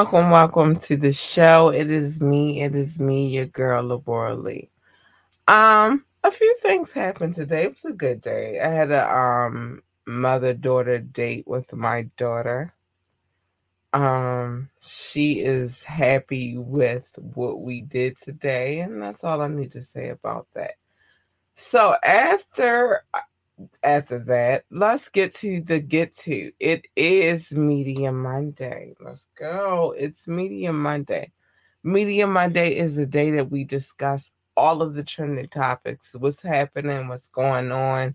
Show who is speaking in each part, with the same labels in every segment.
Speaker 1: Welcome, welcome to the show. It is me, it is me, your girl Labora Lee. Um, a few things happened today. It was a good day. I had a um mother-daughter date with my daughter. Um, she is happy with what we did today, and that's all I need to say about that. So after after that, let's get to the get to. It is Media Monday. Let's go. It's Media Monday. Media Monday is the day that we discuss all of the trending topics, what's happening, what's going on,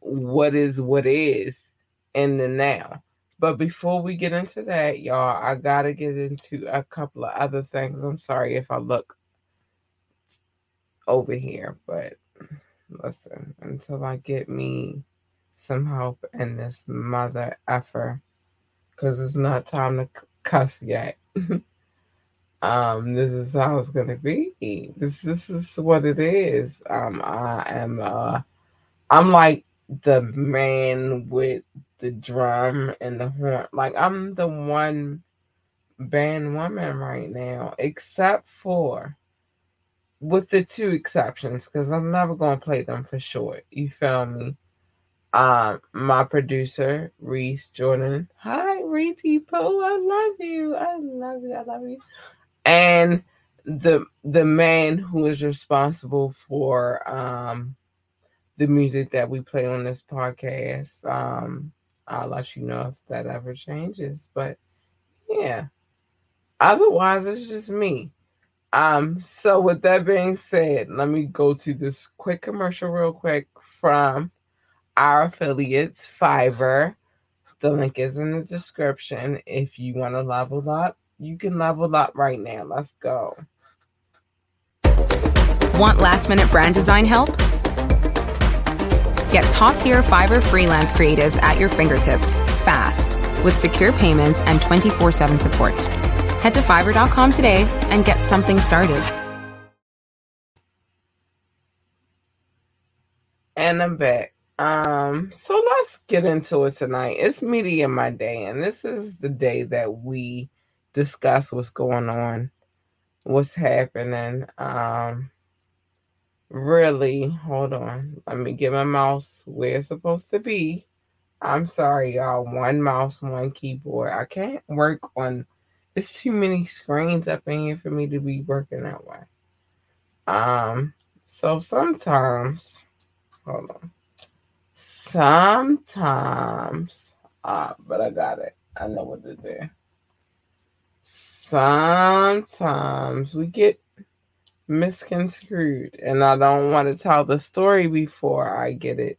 Speaker 1: what is what is in the now. But before we get into that, y'all, I gotta get into a couple of other things. I'm sorry if I look over here, but listen, until I get me some help in this mother effer, because it's not time to cuss yet. um, this is how it's gonna be. This this is what it is. Um, I am uh, I'm like the man with the drum and the horn. Like I'm the one band woman right now, except for with the two exceptions, because I'm never gonna play them for short. You feel me? Um, my producer, Reese Jordan. Hi, Reese Poe. I love you. I love you. I love you. And the the man who is responsible for um the music that we play on this podcast. Um, I'll let you know if that ever changes. But yeah. Otherwise it's just me. Um, so with that being said, let me go to this quick commercial real quick from our affiliates, Fiverr. The link is in the description. If you want to level up, you can level up right now. Let's go.
Speaker 2: Want last minute brand design help? Get top tier Fiverr freelance creatives at your fingertips fast with secure payments and 24 7 support. Head to fiverr.com today and get something started.
Speaker 1: And I'm back. Um, so let's get into it tonight. It's Media my day, and this is the day that we discuss what's going on, what's happening. Um, really, hold on. Let me get my mouse where it's supposed to be. I'm sorry, y'all. One mouse, one keyboard. I can't work on it's too many screens up in here for me to be working that way. Um, so sometimes, hold on. Sometimes, ah, but I got it. I know what to do. Sometimes we get misconstrued, and I don't want to tell the story before I get it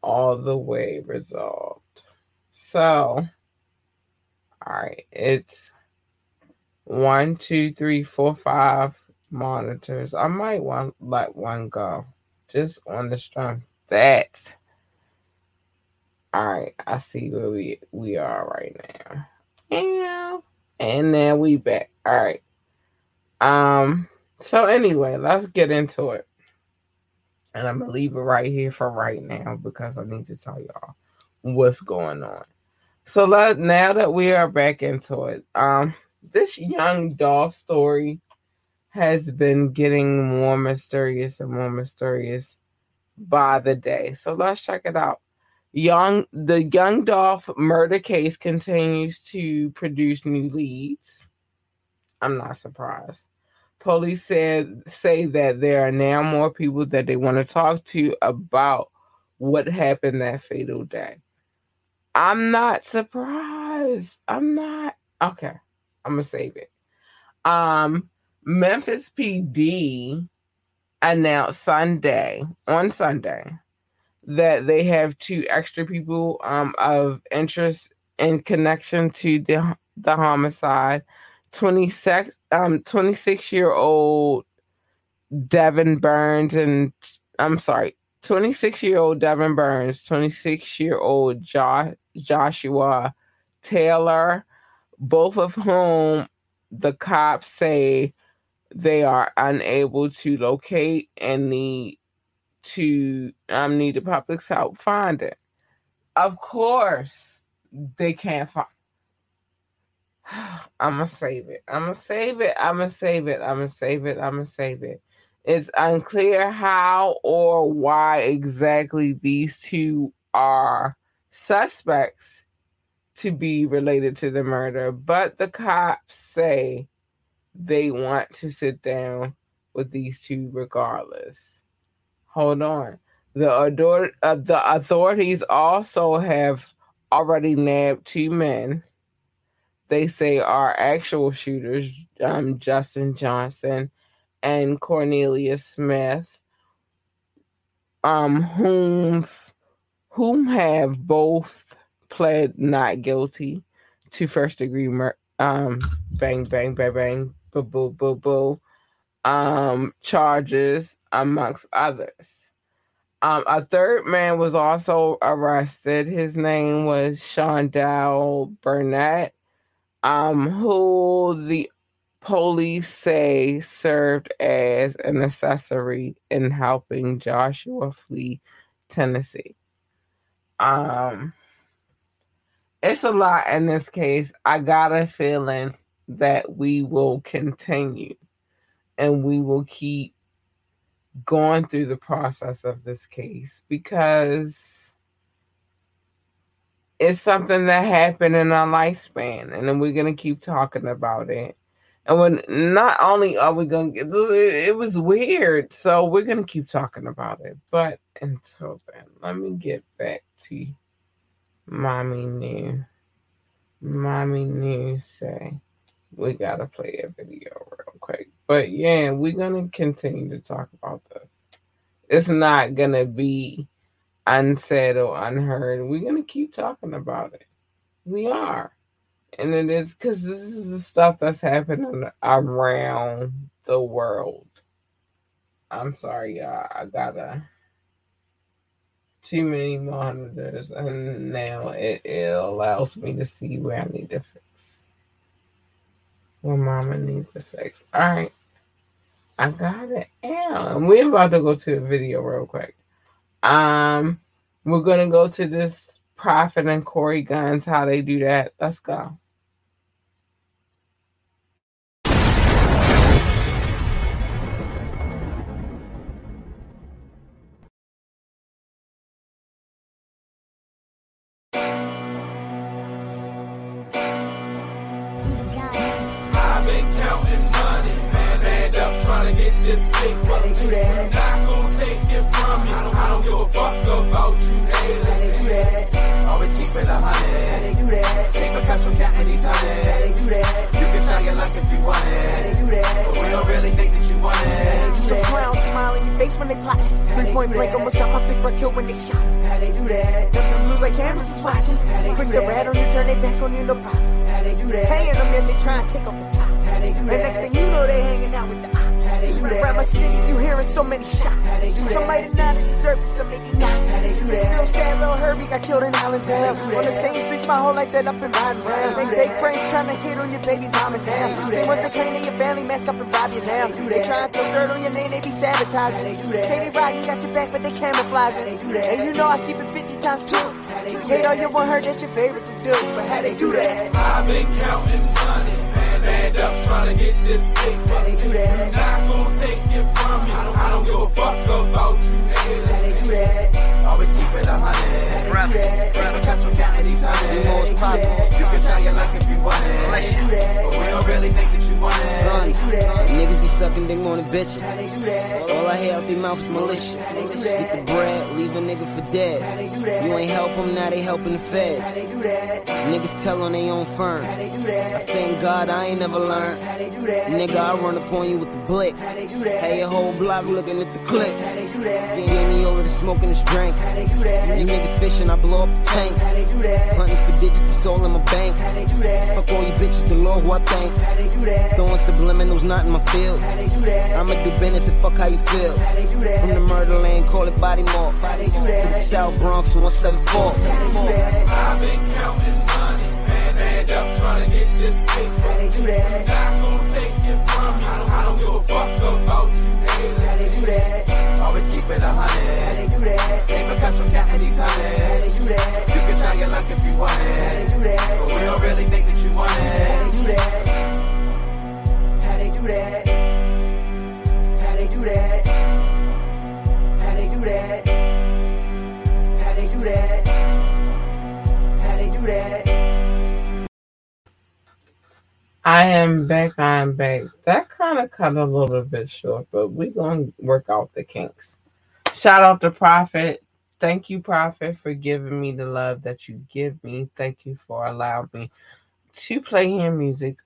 Speaker 1: all the way resolved. So, all right, it's one, two, three, four, five monitors. I might want let one go just on the strength that. All right, I see where we we are right now. Yeah, and then we back. All right. Um. So anyway, let's get into it. And I'm gonna leave it right here for right now because I need to tell y'all what's going on. So let now that we are back into it, um, this young Dolph story has been getting more mysterious and more mysterious by the day. So let's check it out. Young the young Dolph murder case continues to produce new leads. I'm not surprised. Police said say that there are now more people that they want to talk to about what happened that fatal day. I'm not surprised. I'm not okay. I'm gonna save it. Um, Memphis PD announced Sunday on Sunday that they have two extra people um, of interest in connection to the the homicide. 26 um 26 year old Devin Burns and I'm sorry 26 year old Devin Burns 26 year old jo- Joshua Taylor both of whom the cops say they are unable to locate and need to um need the public's help find it. Of course, they can't find. I'm gonna save it. I'm gonna save it. I'm gonna save it. I'm gonna save it. I'm gonna save it. It's unclear how or why exactly these two are suspects to be related to the murder, but the cops say they want to sit down with these two regardless. Hold on. The, ador- uh, the authorities also have already nabbed two men they say are actual shooters, um, Justin Johnson and Cornelius Smith, um, whom whom have both pled not guilty to first degree murder. Um, bang, bang, bang, bang, boo, boo, boo, boo. Um, charges amongst others. Um, a third man was also arrested. His name was Sean Dow Burnett, um, who the police say served as an accessory in helping Joshua flee Tennessee. Um, it's a lot in this case. I got a feeling that we will continue and we will keep going through the process of this case because it's something that happened in our lifespan and then we're going to keep talking about it. And when not only are we going to get it was weird so we're going to keep talking about it. But until then let me get back to mommy new mommy new say we gotta play a video real quick. But yeah we're gonna continue to talk about this. It's not gonna be unsaid or unheard. We're gonna keep talking about it. We are. And it is because this is the stuff that's happening around the world. I'm sorry y'all. I gotta too many monitors, and now it, it allows me to see where I need to fix. Where mama needs to fix. All right. I got it out. And we're about to go to a video real quick. Um, we're gonna go to this Prophet and Corey Gunz, how they do that. Let's go.
Speaker 3: Point blank, almost got my big kill when they shot.
Speaker 4: How they do that?
Speaker 3: Them look like cameras is watching. they Quick the rat on you, turn they back on you, no problem.
Speaker 4: How they do that?
Speaker 3: Paying them that they try and take off the top.
Speaker 4: How they do
Speaker 3: And next thing you know, they hanging out with the ops.
Speaker 4: How they do
Speaker 3: You
Speaker 4: that?
Speaker 3: around my city, you hearing so many shots.
Speaker 4: How they do that?
Speaker 3: Not have deserved it, some maybe not.
Speaker 4: How they do
Speaker 3: It's? Still sad, little Herbie got killed in Allentown.
Speaker 4: How
Speaker 3: On the same streets my whole life that I've been riding around.
Speaker 4: How they
Speaker 3: They
Speaker 4: do
Speaker 3: fake friends trying to hit on your baby mom and down.
Speaker 4: How they
Speaker 3: They
Speaker 4: that?
Speaker 3: want the claim to your family, mask up and rob you now.
Speaker 4: They do
Speaker 3: They try to throw dirt on your name, they be sabotaging.
Speaker 4: How they do that?
Speaker 3: Say they riding, got your back, but they camouflaging.
Speaker 4: They do that?
Speaker 3: And you know I keep it 50 times two.
Speaker 4: How they do
Speaker 3: Hate all you want her, that's your favorite to do. But how they do that?
Speaker 5: I've been counting money, man, add up trying to get this paper.
Speaker 4: How they do that?
Speaker 5: Not gonna take it from you. I don't give a fuck about you,
Speaker 4: How
Speaker 5: daily.
Speaker 4: they do that? Always keep it a hundred.
Speaker 3: Bruh.
Speaker 4: Take a cash from counting these hundreds.
Speaker 3: You know it's
Speaker 4: They do
Speaker 3: possible.
Speaker 4: that. You can try your luck if you want it.
Speaker 3: Let's
Speaker 4: They do that. But we don't really think that you want it.
Speaker 3: Guns.
Speaker 4: They do that.
Speaker 3: Niggas be sucking dick on the bitches.
Speaker 4: they do that?
Speaker 3: All I hear out their mouth is militia.
Speaker 4: How they do
Speaker 3: Get the bread, leave a nigga for
Speaker 4: How
Speaker 3: dead.
Speaker 4: they do that?
Speaker 3: You ain't help them, now they helping the
Speaker 4: How
Speaker 3: feds.
Speaker 4: they do that?
Speaker 3: Niggas tell on they own firm.
Speaker 4: How they do that?
Speaker 3: Thank God I ain't never learned.
Speaker 4: How they do that?
Speaker 3: Nigga, I run up on you with the blick.
Speaker 4: How they do that?
Speaker 3: Hey, your whole block looking at the clip.
Speaker 4: How they do that?
Speaker 3: You gave me all of the smoke and this drink.
Speaker 4: How they do that?
Speaker 3: You niggas fishing, I blow up the tank.
Speaker 4: How they do that?
Speaker 3: Hunting for digits, it's all in my bank.
Speaker 4: How they do that?
Speaker 3: Fuck all you bitches, the Lord who I thank.
Speaker 4: How they do that?
Speaker 3: Throwing subliminals, not in my field.
Speaker 4: How they do that?
Speaker 3: I'ma do business and fuck how you feel.
Speaker 4: How they do that?
Speaker 3: From the
Speaker 4: that?
Speaker 3: murder lane, call it body mark.
Speaker 4: How they do that?
Speaker 3: To the? South Bronx, 174.
Speaker 4: How they do that?
Speaker 5: I've been counting money, man, add up trying to get this paper.
Speaker 4: How they do that?
Speaker 5: Not gonna take it from you. I don't I don't give a fuck about you, daily.
Speaker 4: How they do that?
Speaker 5: always keep it a hundred.
Speaker 4: How they do that?
Speaker 5: Ain't because I'm counting these hundreds.
Speaker 4: How they do that?
Speaker 5: You can try your luck if you want it.
Speaker 4: How they do that?
Speaker 5: But we don't really think that you want it.
Speaker 4: How they
Speaker 5: do that?
Speaker 4: How they do
Speaker 6: that? How they do that? How they do that? How they do that?
Speaker 1: I am back. I am back. That kind of cut a little bit short, but we're going to work out the kinks. Shout out to Prophet. Thank you, Prophet, for giving me the love that you give me. Thank you for allowing me to play your music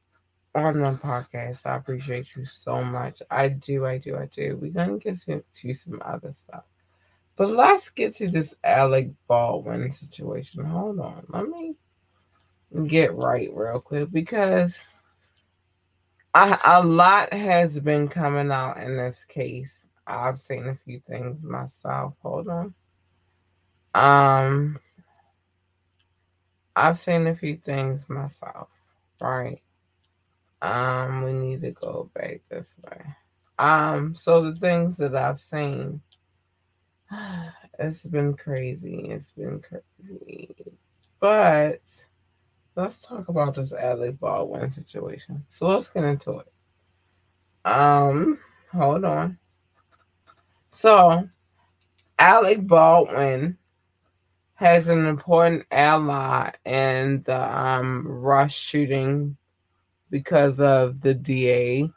Speaker 1: on the podcast. I appreciate you so much. I do, I do, I do. We're going to get to, to some other stuff. But let's get to this Alec Baldwin situation. Hold on. Let me get right real quick because I, a lot has been coming out in this case. I've seen a few things myself. Hold on. Um, I've seen a few things myself. Right. Um, we need to go back this way. Um, so the things that I've seen, it's been crazy. It's been crazy. But let's talk about this Alec Baldwin situation. So let's get into it. Um, hold on. So Alec Baldwin has an important ally in the um, Rust shooting because of the DA.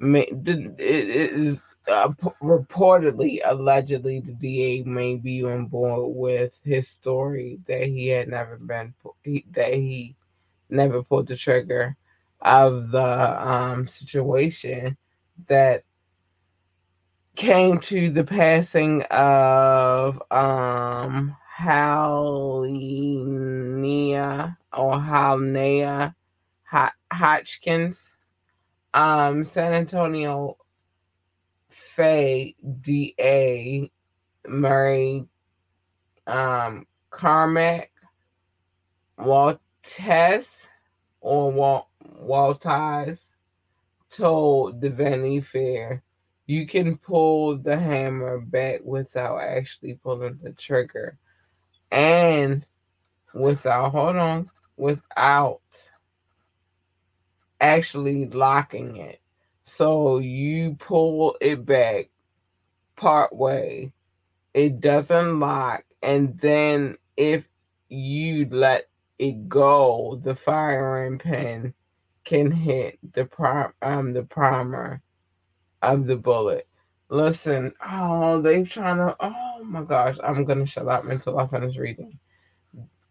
Speaker 1: It is uh, reportedly, allegedly, the DA may be on board with his story that he had never been that he never pulled the trigger of the um, situation that came to the passing of um Halyna or Halnea Hotchkins, um, San Antonio Faye DA Murray um, Carmack Waltez or Walt Waltez told Vanity Fair you can pull the hammer back without actually pulling the trigger and without hold on without actually locking it so you pull it back part way it doesn't lock and then if you let it go the firing pin can hit the prim um the primer of the bullet Listen, oh, they trying to. Oh my gosh, I'm gonna shut up until I finish reading.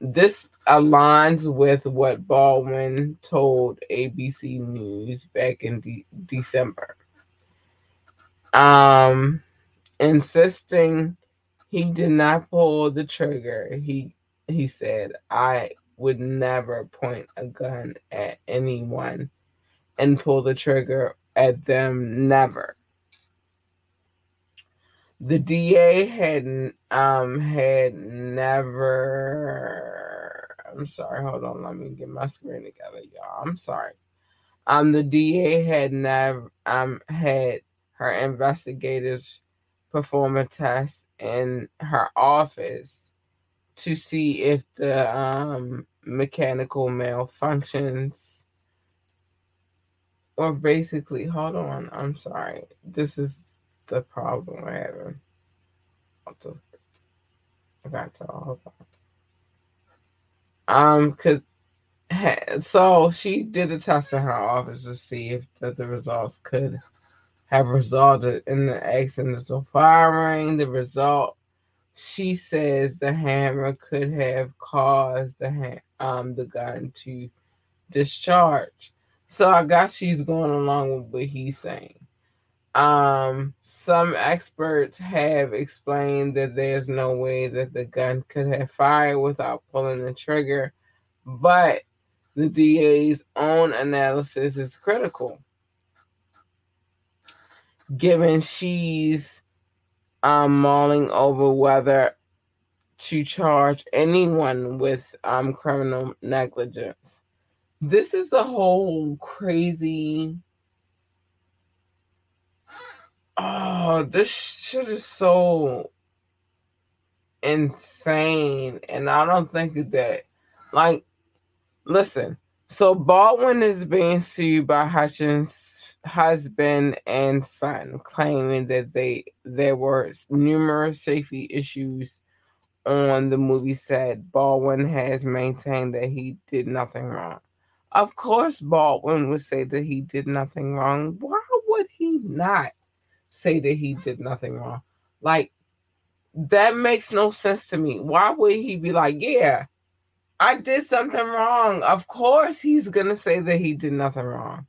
Speaker 1: This aligns with what Baldwin told ABC News back in de- December. Um, insisting he did not pull the trigger. He he said, "I would never point a gun at anyone and pull the trigger at them. Never." The DA had um had never I'm sorry, hold on, let me get my screen together, y'all. I'm sorry. Um the DA had never um had her investigators perform a test in her office to see if the um mechanical malfunctions or basically hold on, I'm sorry. This is the problem we're having. I got to on. Um, cause so she did a test in her office to see if that the results could have resulted in the accidental firing. The result, she says, the hammer could have caused the ha- um the gun to discharge. So I guess she's going along with what he's saying. Um, some experts have explained that there's no way that the gun could have fired without pulling the trigger, but the DA's own analysis is critical. Given she's um, mulling over whether to charge anyone with um, criminal negligence. This is the whole crazy Oh, this shit is so insane. And I don't think that, like, listen. So Baldwin is being sued by Hutchins' husband and son, claiming that they there were numerous safety issues on the movie set. Baldwin has maintained that he did nothing wrong. Of course, Baldwin would say that he did nothing wrong. Why would he not say that he did nothing wrong? Like, that makes no sense to me. Why would he be like, yeah, I did something wrong? Of course, he's going to say that he did nothing wrong.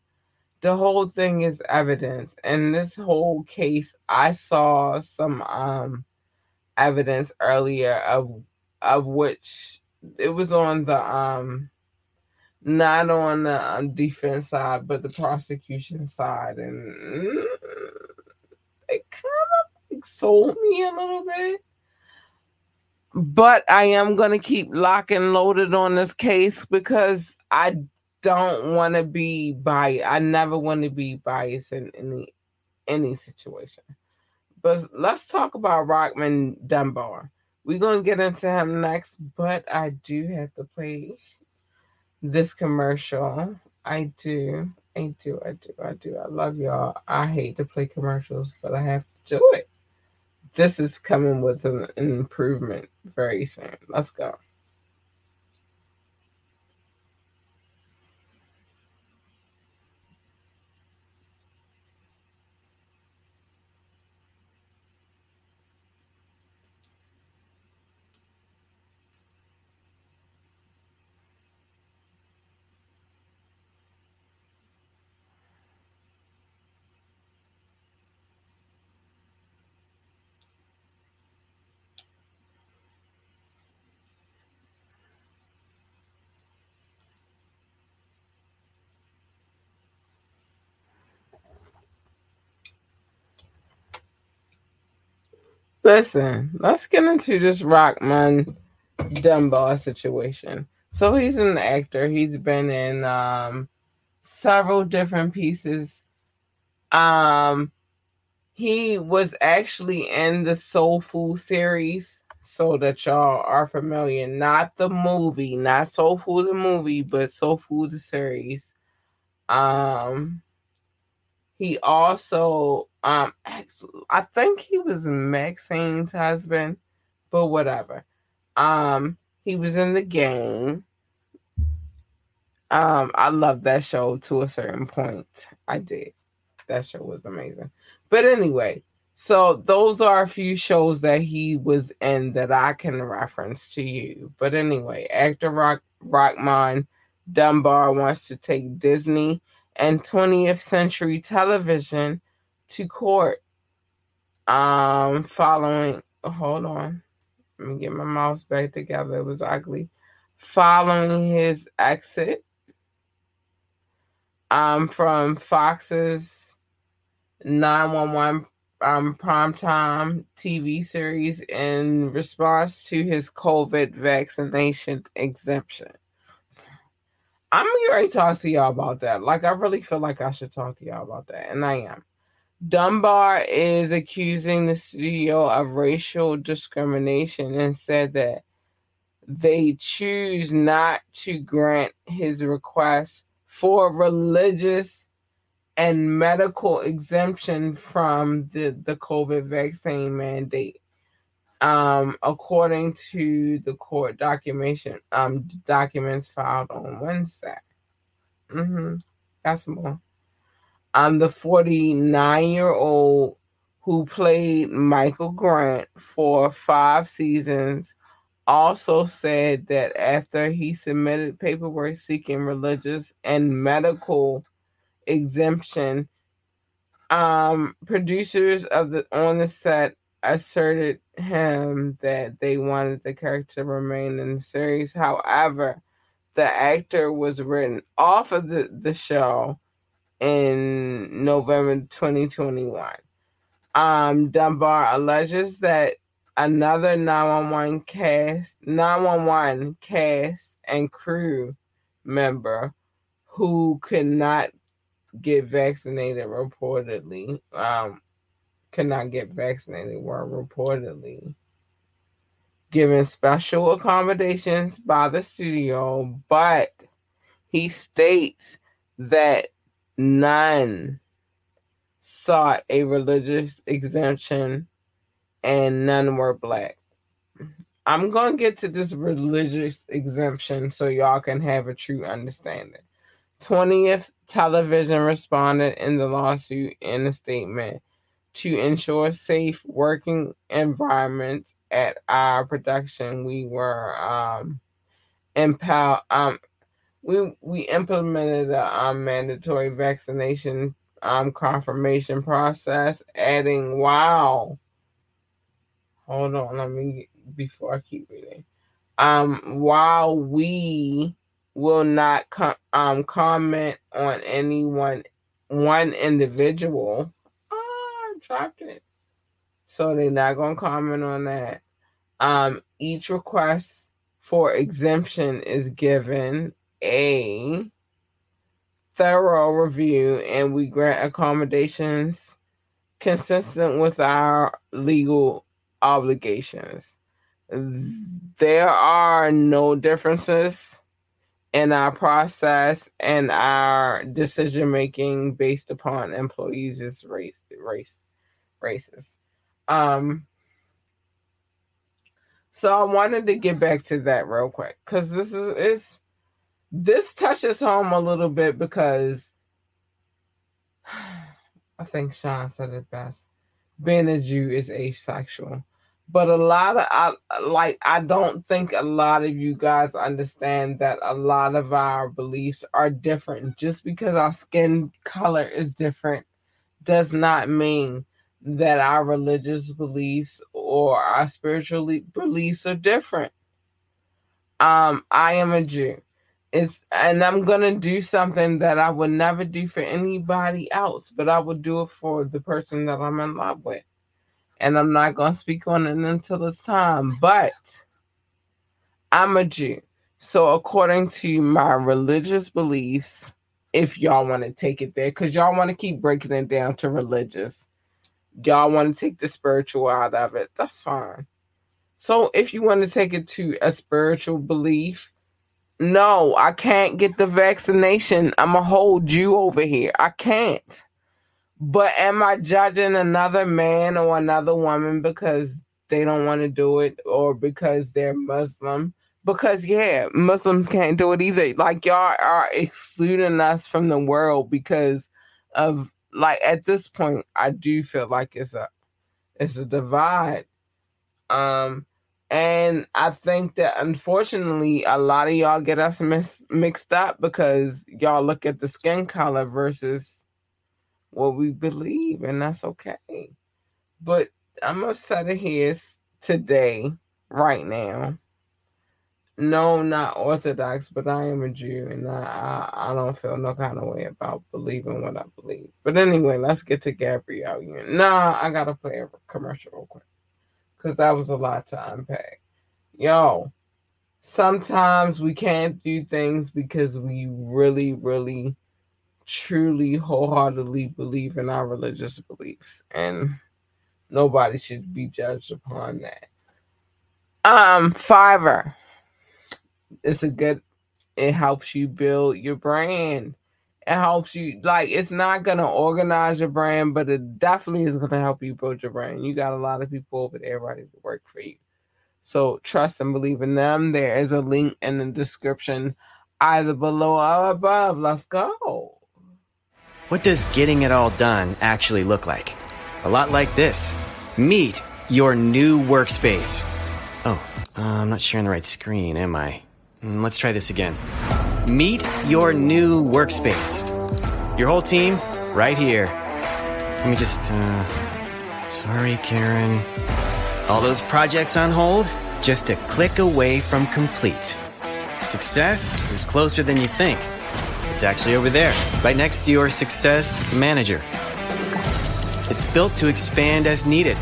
Speaker 1: The whole thing is evidence. And this whole case, I saw some um evidence earlier of of which it was on the um not on the um, defense side but the prosecution side and mm, it kind of sold me a little bit but i am going to keep lock and loaded on this case because i don't want to be biased i never want to be biased in any any situation but let's talk about rockmond dunbar we're going to get into him next, but I do have to play this commercial. I do. I do. I do. I do. I love y'all. I hate to play commercials, but I have to do it. This is coming with an, improvement very soon. Let's go. Listen, let's get into this Rockmond Dunbar situation. So he's an actor. He's been in um, several different pieces. Um, he was actually in the Soul Food series, so that y'all are familiar. Not the movie, not Soul Food the movie, but Soul Food the series. Um, he also, um, I think he was Maxine's husband, but whatever. Um, he was in the game. Um, I love that show to a certain point. I did. That show was amazing. But anyway, so those are a few shows that he was in that I can reference to you. But anyway, actor Rock Rockmond Dunbar wants to take Disney and 20th century television to court um following hold on let me get my mouse back together it was ugly following his exit um from fox's 911 um primetime tv series in response to his covid vaccination exemption I'm to talk to y'all about that. Like, I really feel like I should talk to y'all about that, and I am. Dunbar is accusing the studio of racial discrimination and said that they choose not to grant his request for religious and medical exemption from the, the COVID vaccine mandate um, according to the court documentation um, documents filed on Wednesday. Mm-hmm. That's more. I'm the 49 year old who played Michael Grant for five seasons. Also said that after he submitted paperwork seeking religious and medical exemption, um, producers of the on the set asserted him that they wanted the character to remain in the series. However, the actor was written off of the, the show in November 2021. Um, Dunbar alleges that another 911 cast 911 cast and crew member who could not get vaccinated reportedly um, could not get vaccinated were reportedly given special accommodations by the studio, but he states that none sought a religious exemption and none were black. I'm going to get to this religious exemption so y'all can have a true understanding. 20th Television responded in the lawsuit in a statement to ensure safe working environments at our production. We were um, um, we we implemented a um, mandatory vaccination um, confirmation process, adding wow. Hold on, let me before I keep reading. Um, while we will not um, comment on anyone one individual. Ah, dropped it. So they're not gonna comment on that. Um, each request for exemption is given a thorough review and we grant accommodations consistent with our legal obligations. There are no differences in our process and our decision making based upon employees' race race races. Um so I wanted to get back to that real quick because this is is this touches home a little bit because I think Sean said it best. Being a Jew is asexual. But a lot of I like I don't think a lot of you guys understand that a lot of our beliefs are different. Just because our skin color is different does not mean that our religious beliefs or our spiritual beliefs are different. Um, I am a Jew. It's and I'm gonna do something that I would never do for anybody else, but I would do it for the person that I'm in love with. And I'm not gonna speak on it until it's time. But I'm a Jew. So according to my religious beliefs, if y'all want to take it there, because y'all want to keep breaking it down to religious, y'all want to take the spiritual out of it, that's fine. So if you want to take it to a spiritual belief, no, I can't get the vaccination. I'm a whole Jew over here. I can't. But am I judging another man or another woman because they don't want to do it or because they're Muslim? Because yeah, Muslims can't do it either. Like y'all are excluding us from the world because of like at this point, I do feel like it's a it's a divide. Um and I think that unfortunately, a lot of y'all get us mis- mixed up because y'all look at the skin color versus what we believe, and that's okay. But I'm gonna set it here today, right now. No, not Orthodox, but I am a Jew, and I, I, I don't feel no kind of way about believing what I believe. But anyway, let's get to Gabrielle. Nah, I gotta play a commercial real quick because that was a lot to unpack. Yo, sometimes we can't do things because we really, really, truly, wholeheartedly believe in our religious beliefs, and nobody should be judged upon that. Um, Fiverr. It's a good. It helps you build your brand it helps you like it's not gonna organize your brand, but it definitely is gonna help you build your brand. You got a lot of people over there ready to work for you. So trust and believe in them. There is a link in the description, either below or above. Let's go.
Speaker 7: What does getting it all done actually look like? A lot like this. Meet your new workspace. Oh, uh, I'm not sharing the right screen, am I? Mm, let's try this again. Meet your new workspace. Your whole team right here. Let me just, uh, sorry, Karen. All those projects on hold, just a click away from complete. Success is closer than you think. It's actually over there, right next to your success manager. It's built to expand as needed.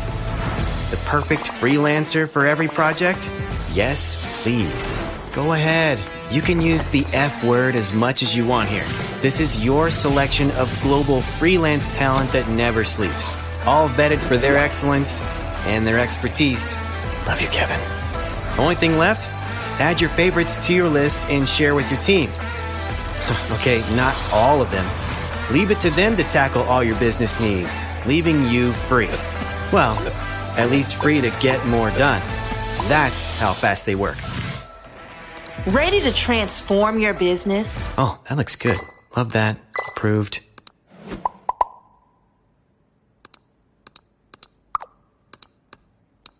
Speaker 7: The perfect freelancer for every project? Yes, please. Go ahead. You can use the F word as much as you want here. This is your selection of global freelance talent that never sleeps. All vetted for their excellence and their expertise. Love you, Kevin. Only thing left? Add your favorites to your list and share with your team. okay, not all of them. Leave it to them to tackle all your business needs, leaving you free. Well, at least free to get more done. That's how fast they work.
Speaker 8: Ready to transform your business?
Speaker 7: Oh, that looks good. Love that. Approved.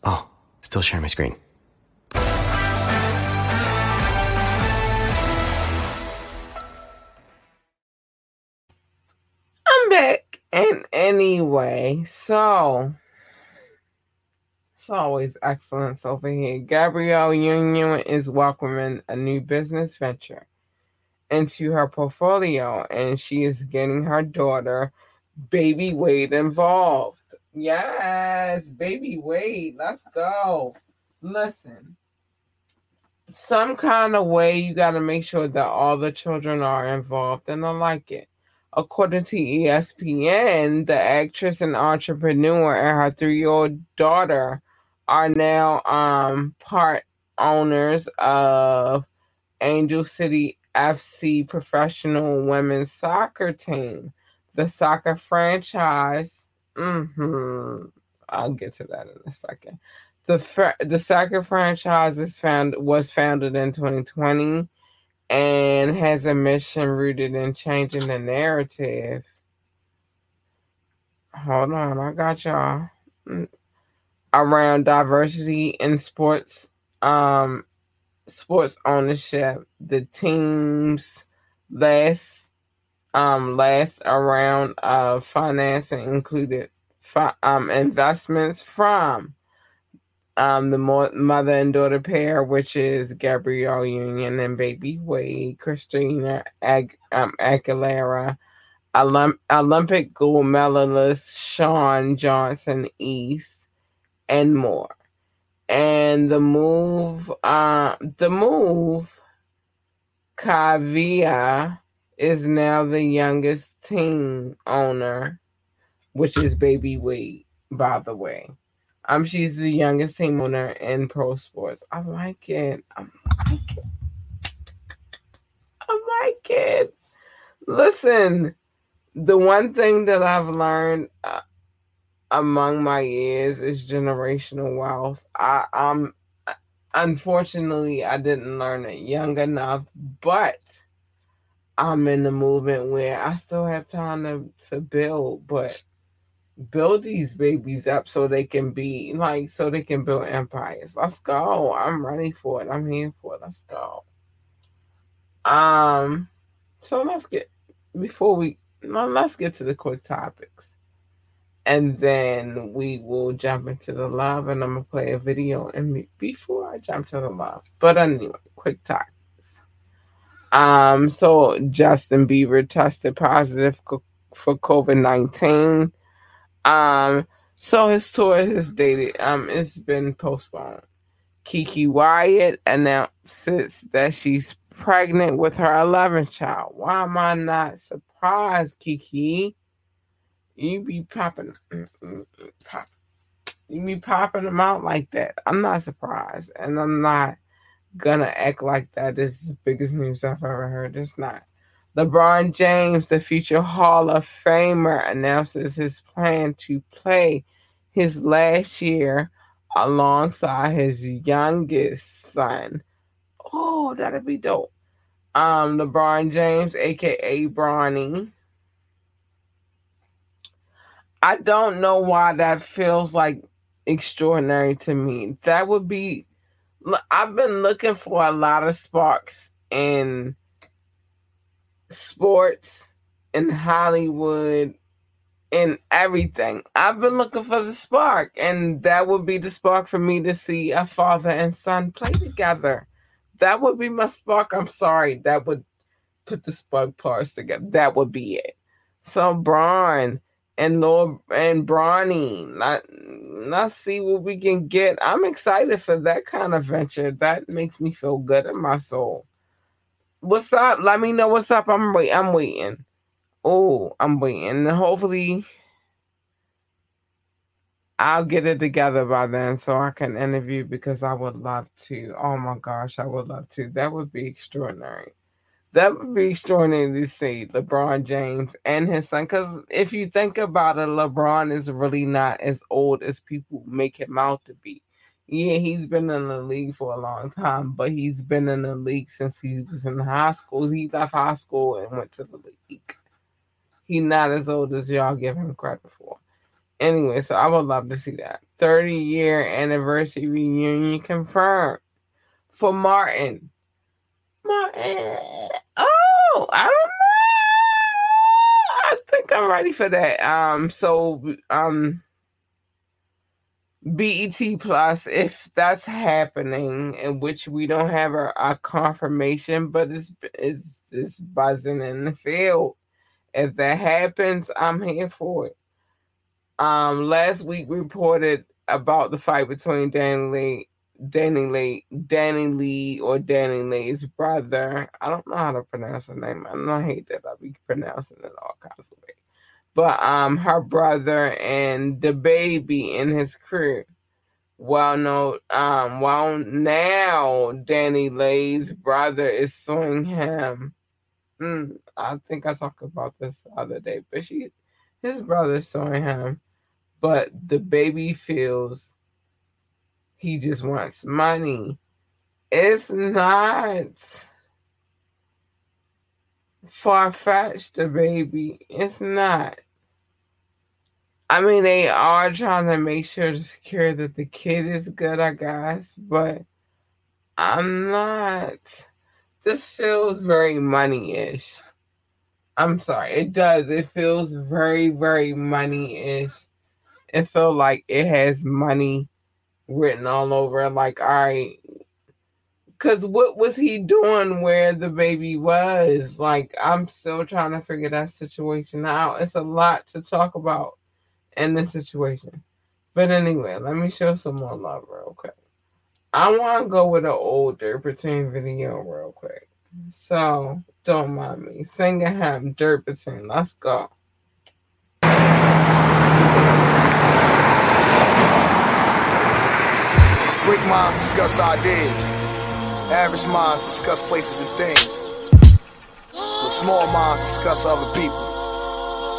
Speaker 7: Oh, still sharing my screen.
Speaker 1: I'm back. And anyway, so it's always excellence over here. Gabrielle Union is welcoming a new business venture into her portfolio, and she is getting her daughter, Baby Wade, involved. Yes, Baby Wade, let's go. Listen, some kind of way you got to make sure that all the children are involved, and I like it. According to ESPN, the actress and entrepreneur and her three year old daughter are now um, part owners of Angel City FC professional women's soccer team. The soccer franchise, mm-hmm, I'll get to that in a second. The fr- the soccer franchise is found was founded in 2020 and has a mission rooted in changing the narrative. Hold on, I got y'all. Around diversity in sports, um, sports ownership. The team's last, um, last round of financing included fi- um investments from um, the mo- mother and daughter pair, which is Gabrielle Union and baby Wade, Christina Ag- um, Aguilera, Olymp- Olympic gold medalist Shawn Johnson East, and more. And the move, uh, the move, Kaavia is now the youngest team owner, which is baby Wade, by the way. Um, she's the youngest team owner in pro sports. I like it. I like it. I like it. Listen, the one thing that I've learned uh, among my years is generational wealth. I um unfortunately I didn't learn it young enough, but I'm in the movement where I still have time to, to build, but build these babies up so they can be like so they can build empires. Let's go. I'm ready for it. I'm here for it. Let's go. Um so let's get before we let's get to the quick topics. And then we will jump into the love and I'm gonna play a video and before I jump to the love. But anyway, quick topics. Um so Justin Bieber tested positive for COVID-19. Um, so his tour is dated. Um, it's been postponed. Keke Wyatt announces that she's pregnant with her 11th child. Why am I not surprised, Keke? You be popping, mm, mm, mm, pop, you be popping them out like that. I'm not surprised, and I'm not gonna act like that is the biggest news I've ever heard. It's not. LeBron James, the future Hall of Famer, announces his plan to play his last year alongside his youngest son. Oh, that'd be dope. Um, LeBron James, aka Bronny. I don't know why that feels like extraordinary to me. That would be. I've been looking for a lot of sparks in sports in Hollywood in everything. I've been looking for the spark, and that would be the spark for me to see a father and son play together. That would be my spark. I'm sorry, that would put the spark parts together. That would be it. So Bron and Lord and Bronny, let, let's see what we can get. I'm excited for that kind of venture. That makes me feel good in my soul. What's up? Let me know what's up. I'm wait. I'm waiting. Oh, I'm waiting. Hopefully, I'll get it together by then so I can interview because I would love to. Oh my gosh, I would love to. That would be extraordinary. That would be extraordinary to see LeBron James and his son. Because if you think about it, LeBron is really not as old as people make him out to be. Yeah, he's been in the league for a long time, but he's been in the league since he was in high school. He left high school and went to the league. He's not as old as y'all give him credit for. Anyway, so I would love to see that. 30 year anniversary reunion confirmed for Martin. Martin. Oh, I don't know. I think I'm ready for that. Um, so um BET Plus, if that's happening, in which we don't have a, a confirmation, but it's, it's it's buzzing in the field. If that happens, I'm here for it. Um, last week reported about the fight between Dan Lee, DaniLeigh, Danny Lee, or DaniLeigh's brother. I don't know how to pronounce her name. I, I hate that I'll be pronouncing it all kinds of ways but um her brother and DaBaby in his crib. Well, no, um, well now DaniLeigh's brother is suing him. Mm, I think I talked about this the other day, but she, his brother's suing him, but DaBaby feels he just wants money. It's not far fetched, baby. It's not. I mean, they are trying to make sure to secure that the kid is good, I guess, but I'm not. This feels very money ish. I'm sorry, it does. It feels very, very money ish. It feels like it has money written all over. Like, all right, because what was he doing where the baby was? Like, I'm still trying to figure that situation out. It's a lot to talk about in this situation. But anyway, let me show some more love real quick. I want to go with an older pretend video real quick. So don't mind me. Sing a hymn, Dirt Between. Let's go.
Speaker 6: Great minds discuss ideas. Average minds discuss places and things. But small minds discuss other people.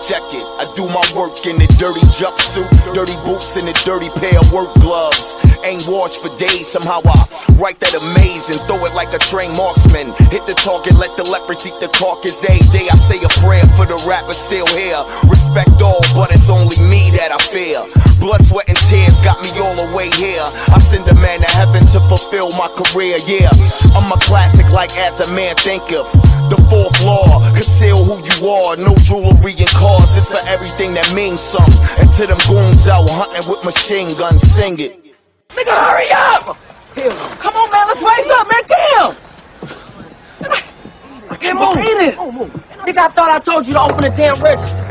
Speaker 6: Check it. I do my work in a dirty jumpsuit, dirty boots, and a dirty pair of work gloves. Ain't washed for days, somehow I write that amazing, throw it like a trained marksman. Hit the target, let the leopards eat the carcass. Every day I say a prayer for the rappers still here. Respect all, but it's only me that I fear. Blood, sweat, and tears got me all the way here. I send a man to heaven to fulfill my career, yeah. I'm a classic like as a man thinketh. The fourth law, conceal who you are. No jewelry and cars, it's for everything that means something. And to them goons out hunting with machine guns, sing it.
Speaker 9: Nigga, hurry up! Come on, man, let's race up, man. Damn! I can't believe this. Nigga, I thought I told you to open the damn register.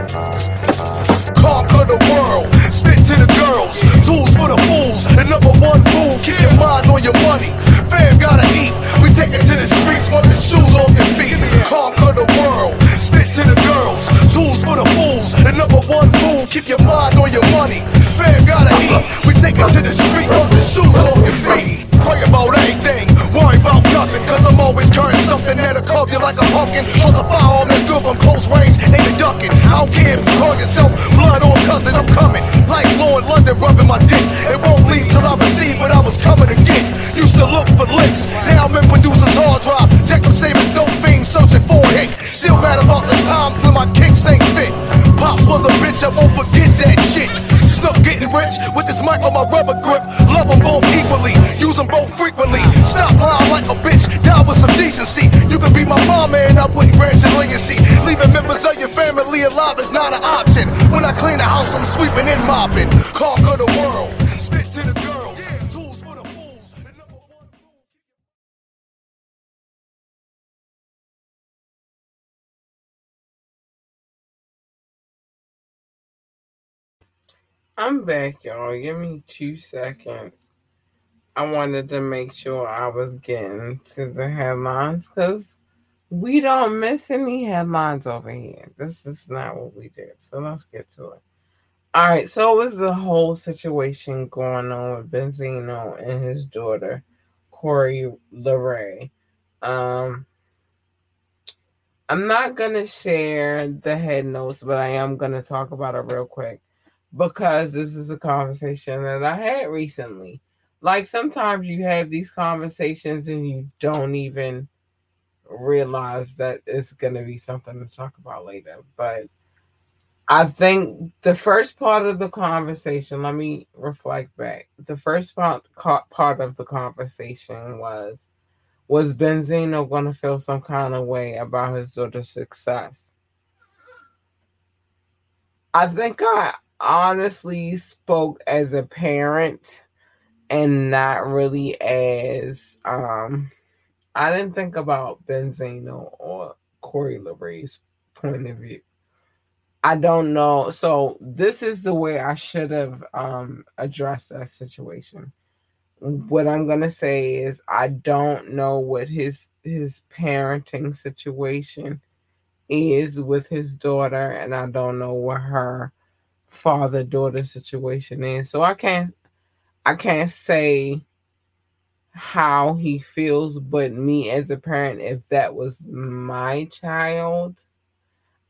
Speaker 6: Conquer the world, spit to the girls, tools for the fools. The number one rule, keep your mind on your money. Fam gotta eat, we take it to the streets, wipe the shoes off your feet. Conquer the world, spit to the girls, tools for the fools. The number one rule, keep your mind on your money. Fam gotta eat, we take it to the streets, wipe the shoes off your feet. Pray about anything, worry about nothing, cause I'm always carrying something that'll carve you like a pumpkin. Plus a firearm that's good from close range, ain't a ducking. I don't care if you call yourself blood or cousin, I'm coming. Like Lord London rubbing my dick. It won't leave till I receive what I was coming to get. Used to look for licks, now I'm in producer's hard drive. Check them savings, no fiends searching for a hit. Still mad about the times when my kicks ain't fit. Pops was a bitch, I won't forget that shit. Snook getting rich with this mic on my rubber grip. Love them both equally, use them both frequently. Stop lying like a bitch, die with some decency. You can be my mama and I wouldn't grant your legacy. Leaving members of your family alive is not an option. When I clean the house, I'm sweeping and mopping. Conquer the world, spit to the girls.
Speaker 1: I'm back, y'all. Give me two seconds. I wanted to make sure I was getting to the headlines because we don't miss any headlines over here. This is not what we did. So let's get to it. All right. So it was the whole situation going on with Benzino and his daughter, Coi Leray. Um, I'm not going to share the head notes, but I am going to talk about it real quick because this is a conversation that I had recently like sometimes you have these conversations and you don't even realize that it's going to be something to talk about later. But I think the first part of the conversation, let me reflect back. The first part, part of the conversation was was Benzino going to feel some kind of way about his daughter's success? I think I honestly spoke as a parent and not really as um I didn't think about Benzino or Coi Leray's point of view. I don't know. So this is the way I should have um addressed that situation. What I'm gonna say is I don't know what his his parenting situation is with his daughter, and I don't know what her father daughter situation is. So I can't I can't say how he feels, but me as a parent, if that was my child,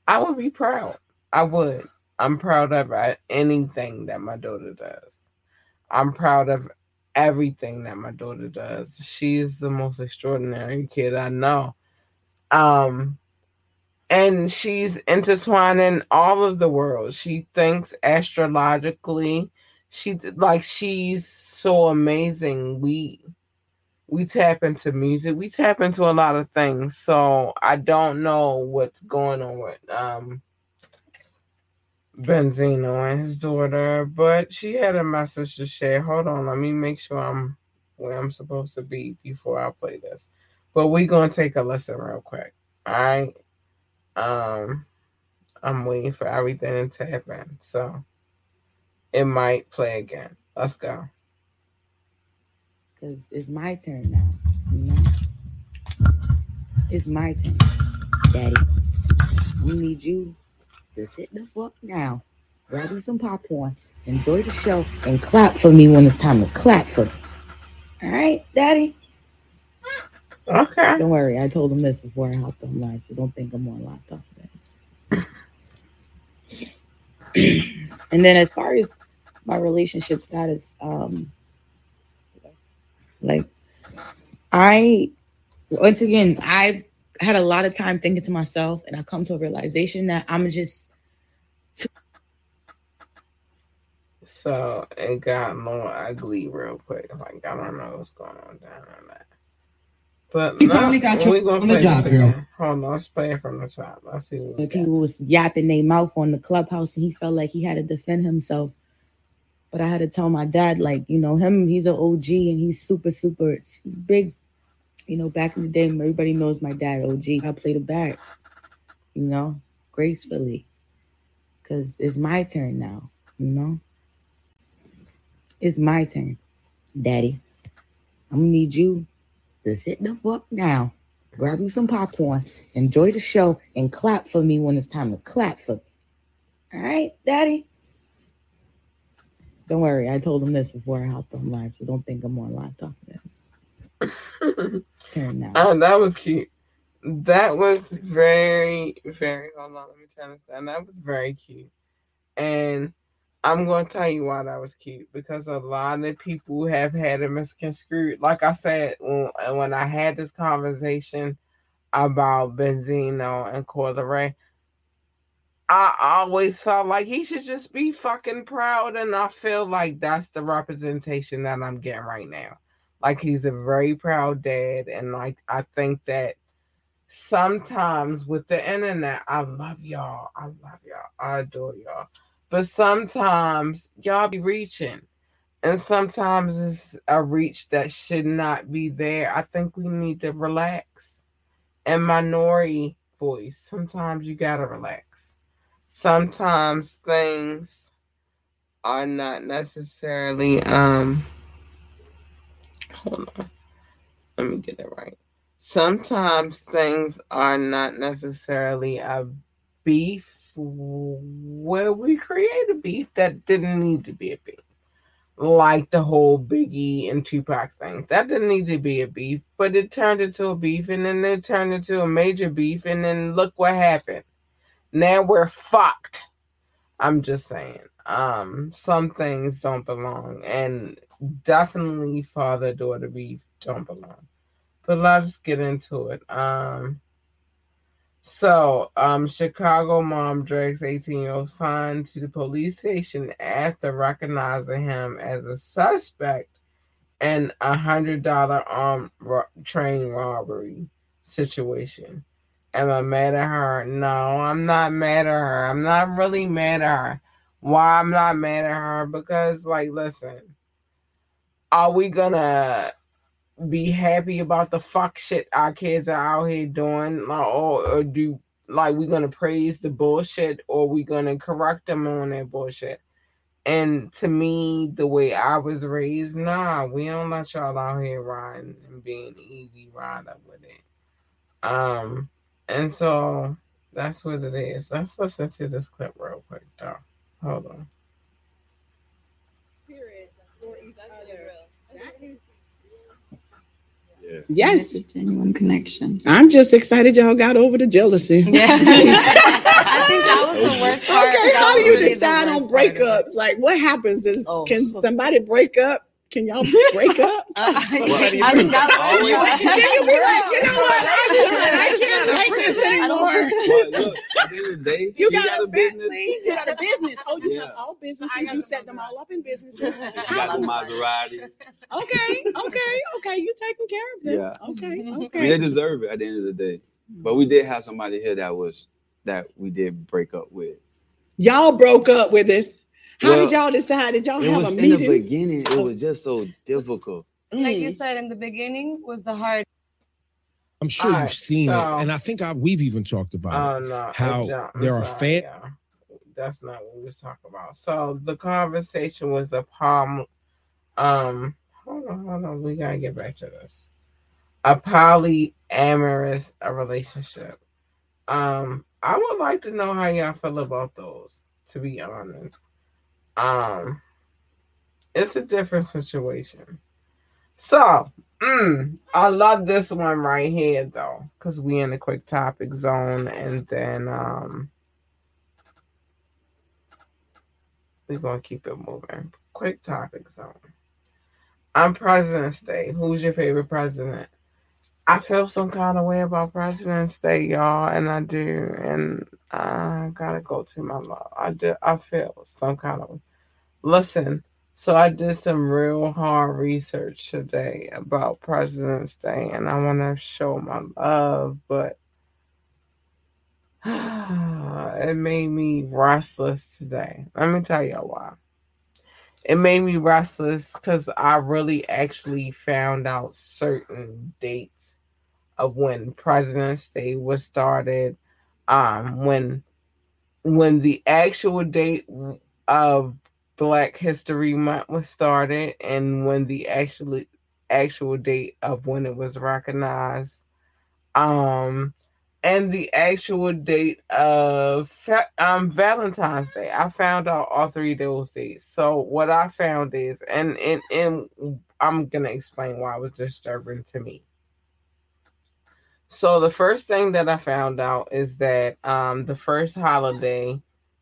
Speaker 1: I would be proud. I would. I'm proud of anything that my daughter does. I'm proud of everything that my daughter does. She is the most extraordinary kid I know. Um, and she's intertwining all of the world. She thinks astrologically. She like she's so amazing. We we tap into music. We tap into a lot of things. So I don't know what's going on with um Benzino and his daughter, but she had a message to share. Hold on, let me make sure I'm where I'm supposed to be before I play this. But we're gonna take a listen real quick. All right. Um I'm waiting for everything to happen. So it might play again. Let's go
Speaker 10: because it's my turn now. You know, it's my turn, Daddy. We need you to sit the fuck down, grab you some popcorn, enjoy the show, and clap for me when it's time to clap for me. All right, Daddy.
Speaker 1: Okay.
Speaker 10: Don't worry, I told him this before I hopped online, so don't think I'm on laptop. and then as far as my relationship status, um, like I once again I've had a lot of time thinking to myself and I come to a realization that I'm just
Speaker 1: too- so it got more ugly real quick. Like I don't know what's going on down on that. But
Speaker 11: you finally got you gonna on the job, girl.
Speaker 1: Hold on, let's play it from the top. Let's see. What
Speaker 10: people was yapping their mouth on the clubhouse, and he felt like he had to defend himself but I had to tell my dad, like, you know, him, he's an OG and he's super, super he's big. You know, back in the day, everybody knows my dad, OG. I played it back, you know, gracefully. Cause it's my turn now, you know. It's my turn, Daddy. I'm gonna need you to sit the fuck down, grab you some popcorn, enjoy the show, and clap for me when it's time to clap for me. All right, Daddy? Don't worry, I told him this before I hopped on live, so don't think I'm on live talking
Speaker 1: Turn now. Oh, that was cute. That was very, very. Hold on, let me turn this down. That was very cute, and I'm going to tell you why that was cute because a lot of people have had it misconstrued. Like I said, when, when I had this conversation about Benzino and Coi I always felt like he should just be fucking proud, and I feel like that's the representation that I'm getting right now. Like he's a very proud dad, and like I think that sometimes with the internet, I love y'all, I love y'all, I adore y'all, but sometimes y'all be reaching, and sometimes it's a reach that should not be there. I think we need to relax. And minority voice, sometimes you gotta relax sometimes things are not necessarily um hold on let me get it right sometimes things are not necessarily a beef where we create a beef that didn't need to be a beef like the whole Biggie and Tupac thing. That didn't need to be a beef, but it turned into a beef, and then it turned into a major beef, and then look what happened. Now we're fucked. I'm just saying. um some things don't belong and definitely father daughter beef don't belong but let's get into it um so um chicago mom drags 18 year old son to the police station after recognizing him as a suspect in a hundred dollar armed ro- train robbery situation. Am i mad at her? No i'm not mad at her. I'm not really mad at her. Why I'm not mad at her? Because, like, listen, are we gonna be happy about the fuck shit our kids are out here doing, like, or, or do like we gonna praise the bullshit, or we gonna correct them on that bullshit? And to me, the way I was raised, nah, we don't let y'all out here riding and being easy rider with it. Um, and so that's what it is. Let's listen to this clip real quick, though. Hold on.
Speaker 12: Yes.
Speaker 13: A genuine connection.
Speaker 12: I'm just excited y'all got over the jealousy.
Speaker 13: Yeah. I think that was the worst part.
Speaker 12: Okay, how do you
Speaker 13: really
Speaker 12: decide on
Speaker 13: worst part of it.
Speaker 12: breakups? Like, what happens? Is
Speaker 13: Oh.
Speaker 12: can somebody break up? Can y'all break up?
Speaker 13: I mean, that was
Speaker 12: Can you be like, you know what? I, can't take this anymore.
Speaker 14: But look, at the end of the day,
Speaker 12: You got,
Speaker 14: got
Speaker 12: a
Speaker 14: a business.
Speaker 12: You got a business. Oh, you
Speaker 14: Yeah.
Speaker 12: have all businesses. You set them all up in businesses.
Speaker 14: You got the Maserati.
Speaker 12: Okay, okay, okay. You taking care of them.
Speaker 14: Yeah.
Speaker 12: Okay,
Speaker 14: I mean,
Speaker 12: okay.
Speaker 14: they deserve it at the end of the day. But we did have somebody here that was that we did break up with.
Speaker 12: Y'all broke up with this. How
Speaker 14: Well,
Speaker 12: did y'all decide? Did y'all
Speaker 14: It
Speaker 12: have
Speaker 14: was
Speaker 12: a
Speaker 14: in the beginning. It was just so difficult.
Speaker 13: Like
Speaker 12: Mm.
Speaker 13: you said in the beginning, was the hard.
Speaker 15: I'm sure
Speaker 1: Alright,
Speaker 15: you've seen
Speaker 1: so-
Speaker 15: it, and I think I, we've even talked about
Speaker 1: Oh
Speaker 15: it.
Speaker 1: no!
Speaker 15: How
Speaker 1: it jumped. I'm
Speaker 15: there are
Speaker 1: sorry,
Speaker 15: fan.
Speaker 1: y'all. That's not what we was talking about. So the conversation was a palm. Um, hold on, hold on. We gotta get back to this. A polyamorous a relationship. Um, I would like to know how y'all feel about those. To be honest, um, it's a different situation. So, mm, I love this one right here though, because we in the quick topic zone, and then um, we're gonna keep it moving. Quick topic zone. I'm President's Day. Who's your favorite president? I feel some kind of way about President's Day, y'all, and I do, and I gotta go to my law. I do. I feel some kind of. Listen, so I did some real hard research today about President's Day, and I want to show my love, but it made me restless today. Let me tell y'all why. It made me restless because I really actually found out certain dates of when President's Day was started, um, when when the actual date of Black History Month was started, and when the actually actual date of when it was recognized, um, and the actual date of um Valentine's Day. I found out all three of those dates. So what I found is, and and and I'm gonna explain why it was disturbing to me. So the first thing that I found out is that um the first holiday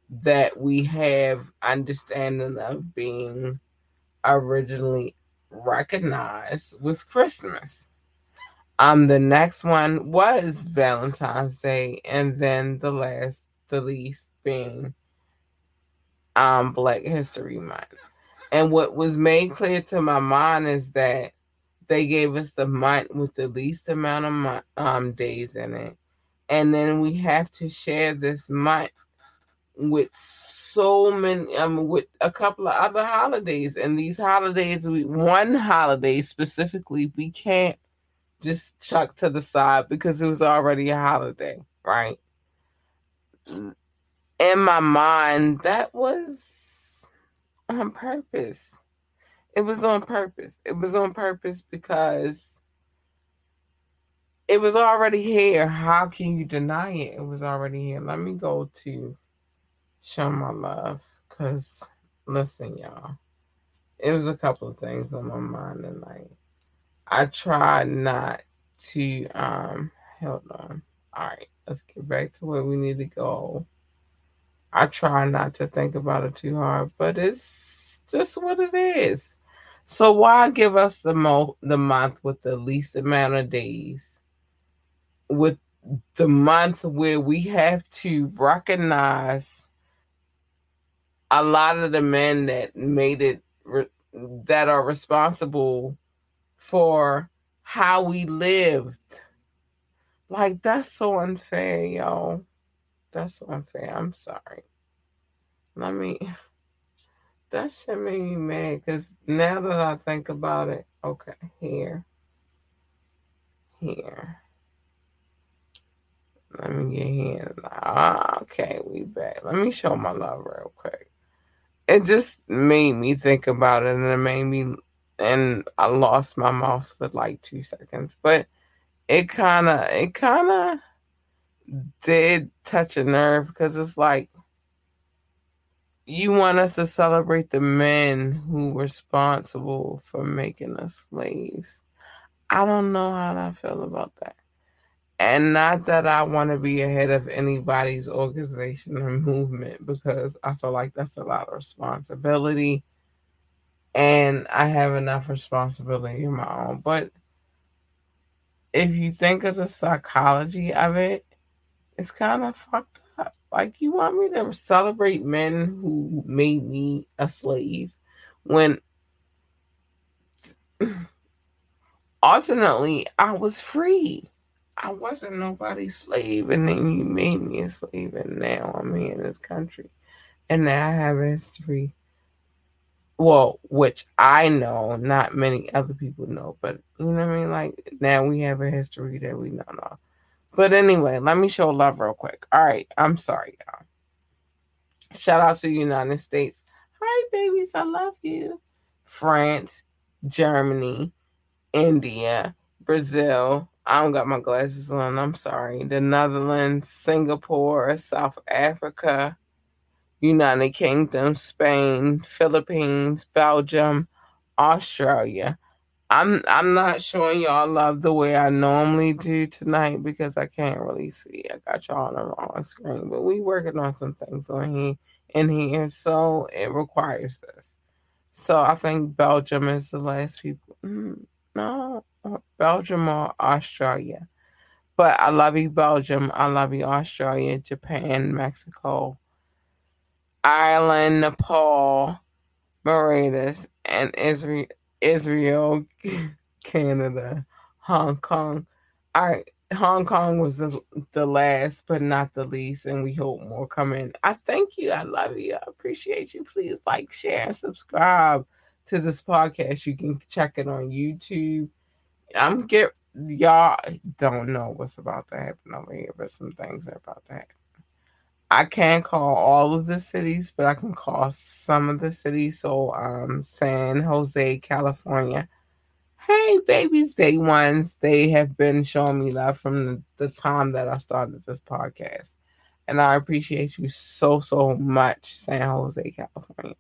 Speaker 1: that we have understanding of being originally recognized was Christmas. Um, the next one was Valentine's Day, and then the last, the least being um Black History Month. And what was made clear to my mind is that they gave us the month with the least amount of um days in it, and then we have to share this month with so many um with a couple of other holidays. And these holidays we one holiday specifically we can't just chuck to the side because it was already a holiday right? In my mind that was on purpose it was on purpose. It was on purpose because it was already here. How can you deny it? It was already here. Let me go to show my love because listen y'all. It was a couple of things on my mind tonight. I tried not to um hold on. All right let's get back to where we need to go. I try not to think about it too hard, but it's just what it is. So why give us the mo the month with the least amount of days? With the month where we have to recognize a lot of the men that made it re- that are responsible for how we lived. Like that's so unfair, y'all. That's so unfair. I'm sorry. Let me that shit made me mad because now that I think about it, okay, here. Here. Let me get here. Ah, okay, we back. Let me show my love real quick. It just made me think about it and it made me and I lost my mouse for like two seconds. But it kinda it kinda did touch a nerve because it's like you want us to celebrate the men who were responsible for making us slaves. I don't know how I feel about that. And not that I want to be ahead of anybody's organization or movement because I feel like that's a lot of responsibility. And I have enough responsibility in my own. But if you think of the psychology of it, it's kind of fucked. Like, you want me to celebrate men who made me a slave when ultimately I was free. I wasn't nobody's slave, and then you made me a slave, and now I'm here in this country, and now I have a history. Well, which I know, not many other people know, but you know what I mean. Like now we have a history that we don't know. But anyway, let me show love real quick. All right, I'm sorry, y'all. Shout out to the United States. Hi, babies, I love you. France, Germany, India, Brazil, I don't got my glasses on. I'm sorry. The Netherlands, Singapore, South Africa, United Kingdom, Spain, Philippines, Belgium, Australia. I'm I'm not showing y'all love the way I normally do tonight because I can't really see. I got y'all on the wrong screen, but we working on some things on here in here, so it requires this. So I think Belgium is the last people. Mm, no, Belgium or Australia. But I love you, Belgium. I love you, Australia, Japan, Mexico, Ireland, Nepal, Mauritius, and Israel, Israel, Canada, Hong Kong. Right, Hong Kong was the, the last, but not the least, and we hope more come in. I thank you. I love you. I appreciate you. Please like, share, subscribe to this podcast. You can check it on YouTube. I'm get y'all don't know what's about to happen over here, but some things are about to happen. I can't call all of the cities, but I can call some of the cities. So um San Jose, California. Hey babies, day ones. They have been showing me love from the, the time that I started this podcast. And I appreciate you so so much, San Jose, California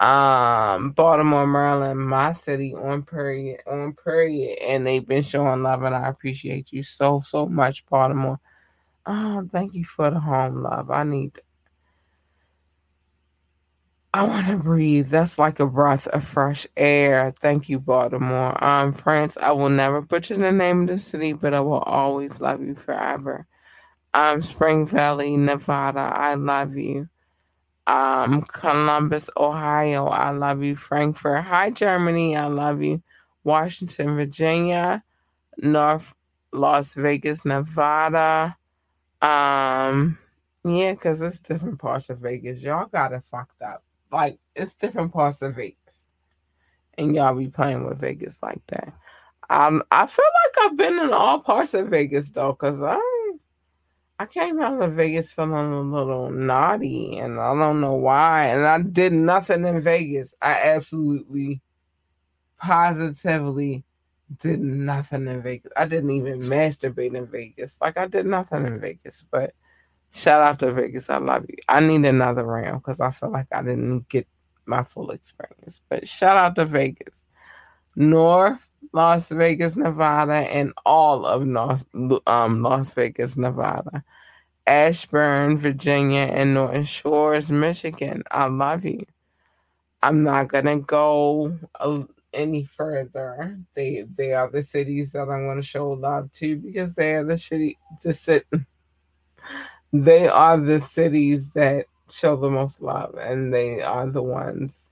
Speaker 1: um Baltimore, Maryland, my city on period on period, and they've been showing love, and I appreciate you so so much, Baltimore. Oh, thank you for the home love. I need. I want to breathe. That's like a breath of fresh air. Thank you, Baltimore. Um, France. I will never butcher the name of the city, but I will always love you forever. Um, Spring Valley, Nevada. I love you um, Columbus, Ohio. I love you. Frankfurt. Hi, Germany. I love you. Washington, Virginia. North Las Vegas, Nevada. Um, yeah, because it's different parts of Vegas. Y'all got it fucked up. Like, it's different parts of Vegas. And y'all be playing with Vegas like that. Um, I feel like I've been in all parts of Vegas though, because I I came out of Vegas feeling a little naughty, and I don't know why. And I did nothing in Vegas. I absolutely, positively did nothing in Vegas. I didn't even masturbate in Vegas. Like I did nothing in Vegas. But shout out to Vegas. I love you. I need another round because I feel like I didn't get my full experience. But shout out to Vegas. North Las Vegas, Nevada, and all of North, um, Las Vegas, Nevada. Ashburn, Virginia, and Norton Shores, Michigan. I love you. I'm not gonna go any further. They they are the cities that I'm gonna show love to because they are the city the sit. They are the cities that show the most love, and they are the ones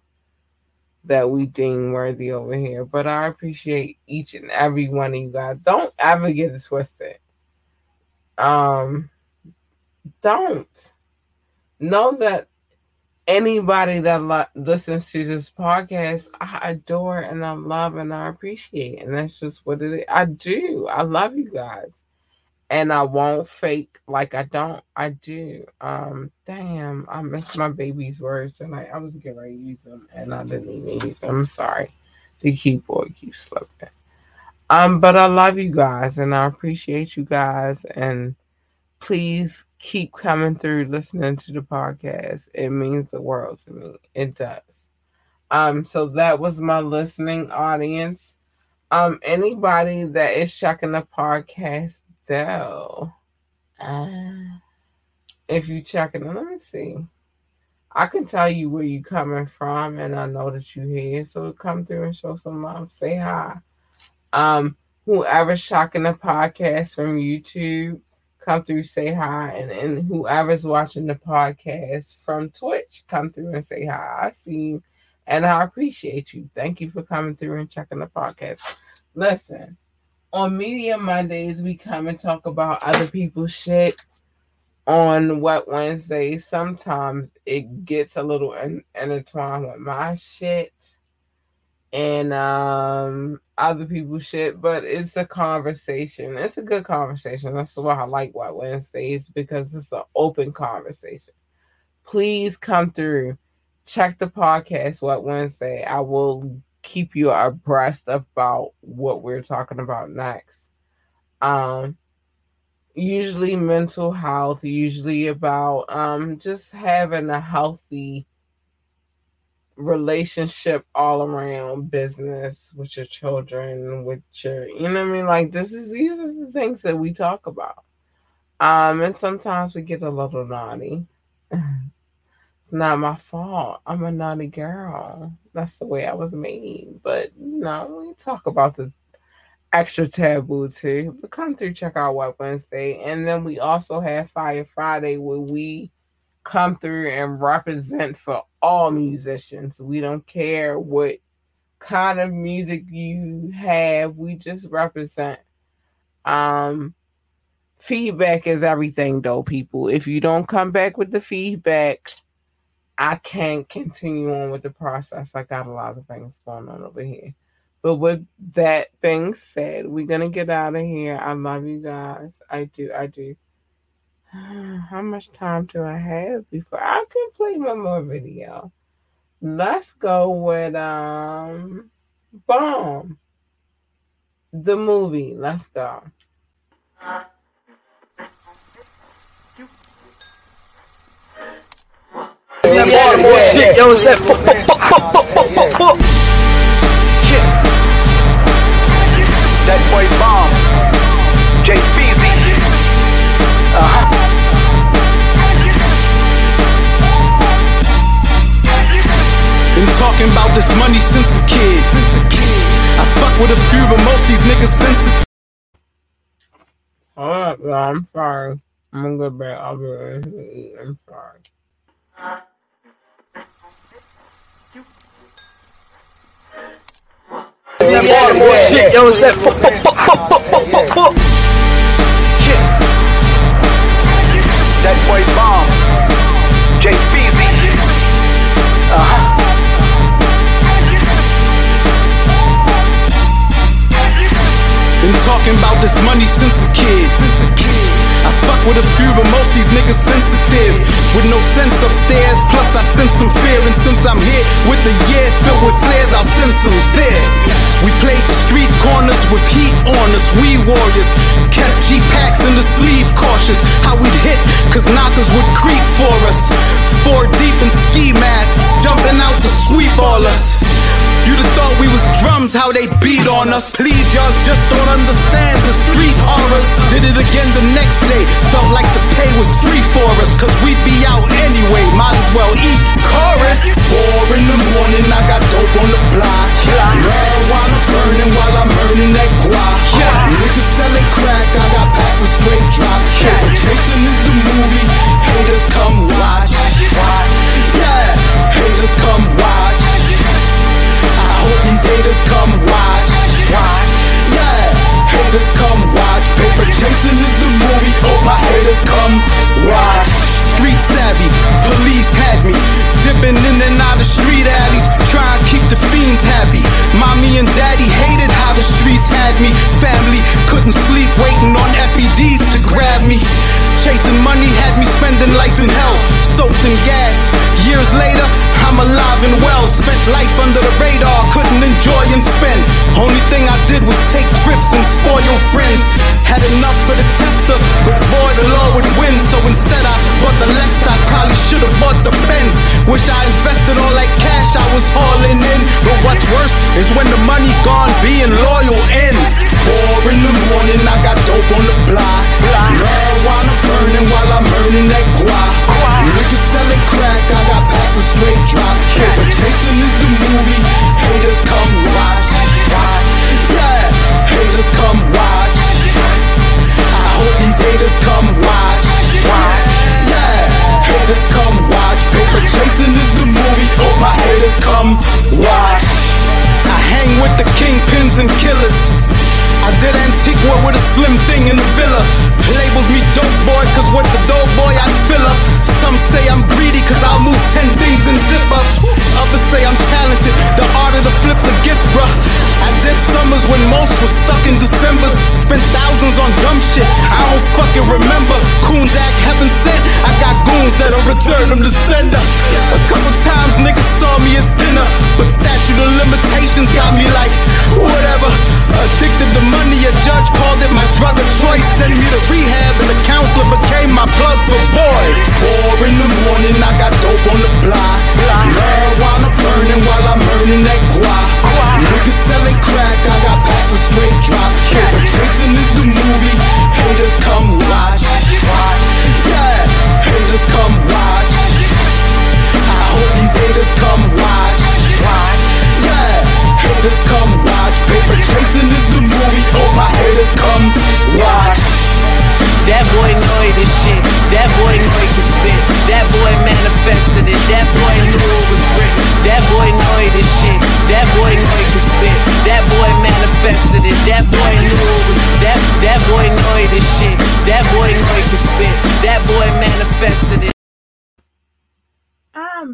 Speaker 1: that we deem worthy over here. But I appreciate each and every one of you guys. Don't ever get it twisted. Um, don't know that anybody that lo- listens to this podcast, I adore and I love and I appreciate, and that's just what it is. I do. I love you guys and I won't fake like I don't. I do. Um, damn, I missed my baby's words tonight. I was getting ready to use them and I didn't even use them. I'm sorry. The keyboard keeps slipping. Um, but I love you guys and I appreciate you guys and please keep coming through listening to the podcast. It means the world to me. It does. Um, so that was my listening audience. Um, anybody that is checking the podcast though, uh, if you check it, let me see. I can tell you where you coming from, and I know that you here. So come through and show some love. Say hi. Um, whoever's checking the podcast from YouTube, come through, say hi, and and whoever's watching the podcast from Twitch, come through and say hi. I see you, and I appreciate you. Thank you for coming through and checking the podcast. Listen on Media Mondays, we come and talk about other people's shit. On Wet Wednesdays, sometimes it gets a little in, intertwined with my shit and um other people's shit, but it's a conversation. It's a good conversation. That's why I like Wet Wednesdays because it's an open conversation. Please come through. Check the podcast Wet Wednesday. I will keep you abreast about what we're talking about next. Um, usually mental health, usually about um, just having a healthy relationship all around business with your children, with your, you know what I mean? Like this is these are the things that we talk about. Um, and sometimes we get a little naughty. it's not my fault. I'm a naughty girl. That's the way I was made. But know, we talk about the extra taboo too. But come through, check out White Wednesday. And then we also have Fire Friday where we come through and represent for all musicians. We don't care what kind of music you have, we just represent. Um feedback is everything though, people. If you don't come back with the feedback, I can't continue on with the process. I got a lot of things going on over here. But with that being said, we're gonna get out of here. I love you guys. I do, I do. How much time do I have before I can play one more video? Let's go with um Bomb. The movie. Let's go.
Speaker 16: that Baltimore shit, yo, that boy bomb, Jay Feezy. Uh-huh.
Speaker 6: Been talking about this money since a kid. I fuck with a few, but most these niggas sensitive.
Speaker 1: Hold up, yo, I'm sorry. I'm gonna go back. I'll be right here. I'm sorry.
Speaker 16: That Baltimore shit, yo, it's that That boy bomb, Jay Feezy. Uh-huh.
Speaker 6: Been talking about this money since a kid. I fuck with a few, but most these niggas sensitive. With no sense upstairs, plus I sense some fear. And since I'm here with the year filled with flares, I'll send some there. We played the street corners with heat on us, we warriors. Kept G packs in the sleeve, cautious. How we'd hit, cause knockers would creep for us. Four deep in ski masks, jumping out to sweep all us. You'd have thought we was drums, how they beat on us. Please, y'all just don't understand the street horrors. Did it again the next day. Felt like the pay was free for us, cause we'd be out anyway. Might as well eat chorus. Four in the morning, I got dope on the block. Marijuana burning while I'm earning that guap. Niggas selling crack, I got of straight drop. Paper chasing is the movie. Haters come watch. Yeah, haters come watch. These haters come watch. Life under the radar, couldn't enjoy and spend. Only thing I did was take trips and spoil friends. Had enough for the tester, but boy, the law would win. So instead, I bought the Lex. I probably should have bought the Benz. Wish I invested all that cash I was hauling in. But what's worse is when the money gone, being loyal ends. Four in the morning, I got dope on the block. Marijuana burning while I'm earning that guap. Niggas selling crack, I got packs of straight drop. Paper is the movie. Haters come watch. Yeah, haters come watch. Hope these haters come watch. Watch, yeah, haters come watch. Paper chasing is the movie. Hope my haters come watch. I hang with the kingpins and killers. I did Antigua with a slim thing in the villa. Labeled me dope boy, cause with the dope boy I fill up. Some say I'm greedy, cause I'll move ten things in zip ups. Others say I'm talented, the art of the flip's a gift, bruh. I did summers when most was stuck in Decembers. Spent thousands on dumb shit, I don't fucking remember. Coons act heaven sent, I got goons that'll return them to sender. A couple times niggas saw me as dinner, but statute of limitations got me like, whatever. Addicted to money, a judge called it my drug of choice. Sent me to rehab, and the counselor became my plug for boy. Four in the morning, I got dope on the block. Marijuana burning while I'm earning that guap. Niggas selling crack, I got packs of straight drop.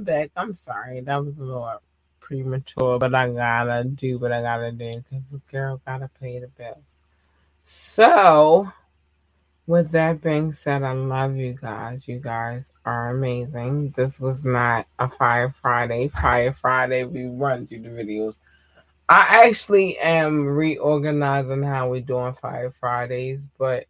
Speaker 1: Back. I'm sorry. That was a little premature, but I gotta do what I gotta do because the girl gotta pay the bill. So, with that being said, I love you guys. You guys are amazing. This was not a Fire Friday. Fire Friday, we run through the videos. I actually am reorganizing how we're doing Fire Fridays, but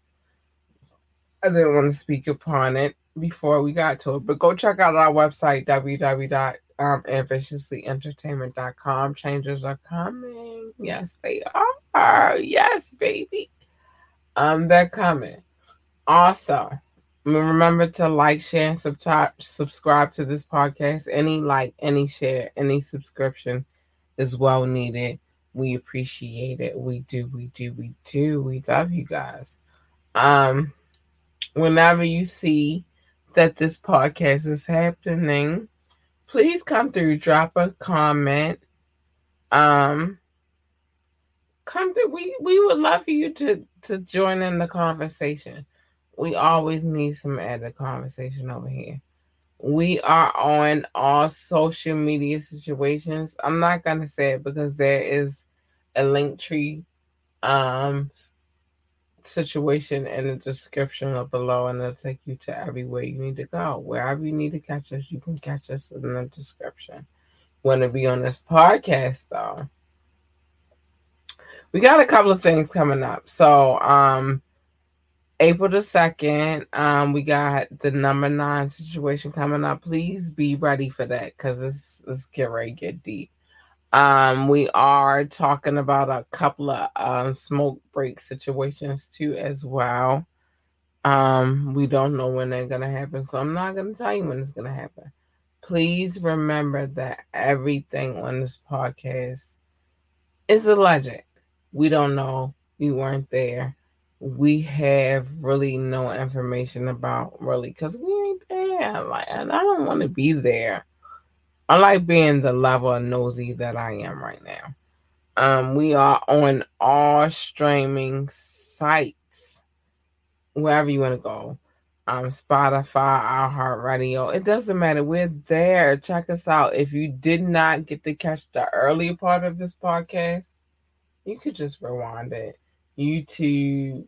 Speaker 1: I didn't want to speak upon it before we got to it. But go check out our website, www.ambitiouslyentertainment.com. Changes are coming. Yes, they are. Yes, baby. Um, they're coming. Also, remember to like, share, and subscribe subscribe to this podcast. Any like, any share, any subscription is well needed. We appreciate it. We do, we do, we do. We love you guys. Um, whenever you see that this podcast is happening, please come through, drop a comment. Um, come through. We we would love for you to to join in the conversation. We always need some added conversation over here. We are on all social media situations. I'm not gonna say it because there is a link tree um situation in the description of below and it'll take you to everywhere you need to go. Wherever you need to catch us, you can catch us in the description. Want to be on this podcast though? We got a couple of things coming up. So um April the 2nd, um, we got the number nine situation coming up. Please be ready for that because it's, it's get ready get deep. Um, we are talking about a couple of um, smoke break situations too, as well. Um, we don't know when they're gonna happen, so I'm not gonna tell you when it's gonna happen. Please remember that everything on this podcast is alleged. We don't know. We weren't there. We have really no information about really because we ain't there. Like, and I don't want to be there. I like being the level of nosy that I am right now. Um, we are on all streaming sites, wherever you want to go. Um, Spotify, iHeartRadio. It doesn't matter. We're there. Check us out. If you did not get to catch the early part of this podcast, you could just rewind it. YouTube,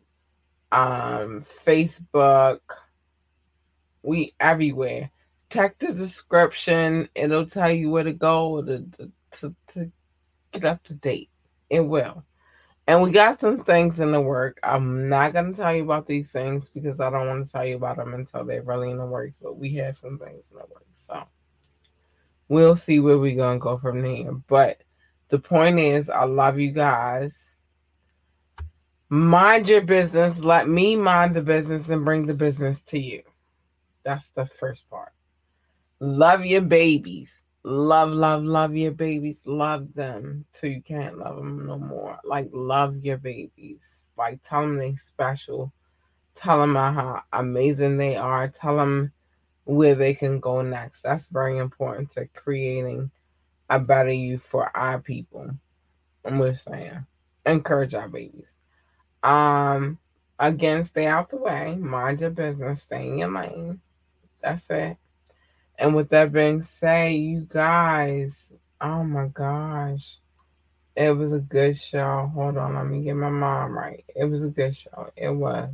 Speaker 1: um, Facebook, we everywhere. Check the description. It'll tell you where to go to, to, to, to get up to date. It will. And we got some things in the work. I'm not going to tell you about these things because I don't want to tell you about them until they're really in the works. But we have some things in the works. So we'll see where we're going to go from there. But the point is, I love you guys. Mind your business. Let me mind the business and bring the business to you. That's the first part. Love your babies. Love, love, love your babies. Love them till you can't love them no more. Like, love your babies. Like, tell them they're special. Tell them how amazing they are. Tell them where they can go next. That's very important to creating a better you for our people. I'm just saying. Encourage our babies. Um, again, stay out the way. Mind your business. Stay in your lane. That's it. And with that being said, you guys, oh my gosh, it was a good show. Hold on, let me get my mom right. It was a good show. It was.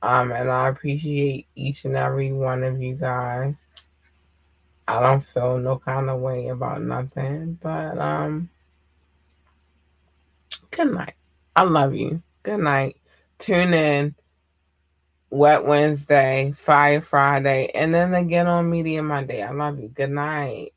Speaker 1: Um, and I appreciate each and every one of you guys. I don't feel no kind of way about nothing, but um, good night. I love you. Good night. Tune in. Wet Wednesday, Fire Friday, and then again on Media Monday. I love you. Good night.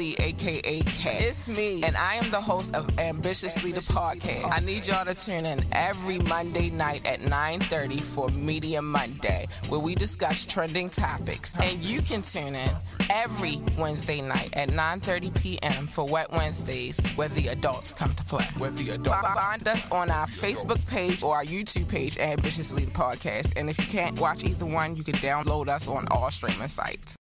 Speaker 17: Aka Kat. It's me, and I am the host of Ambitiously the Podcast. I need y'all to tune in every Monday night at 9:30 for Media Monday, where we discuss trending topics. And you can tune in every Wednesday night at 9:30 p.m. for Wet Wednesdays, where the adults come to play. Where the adults find us on our Facebook page or our YouTube page, Ambitiously the Podcast. And if you can't watch either one, you can download us on all streaming sites.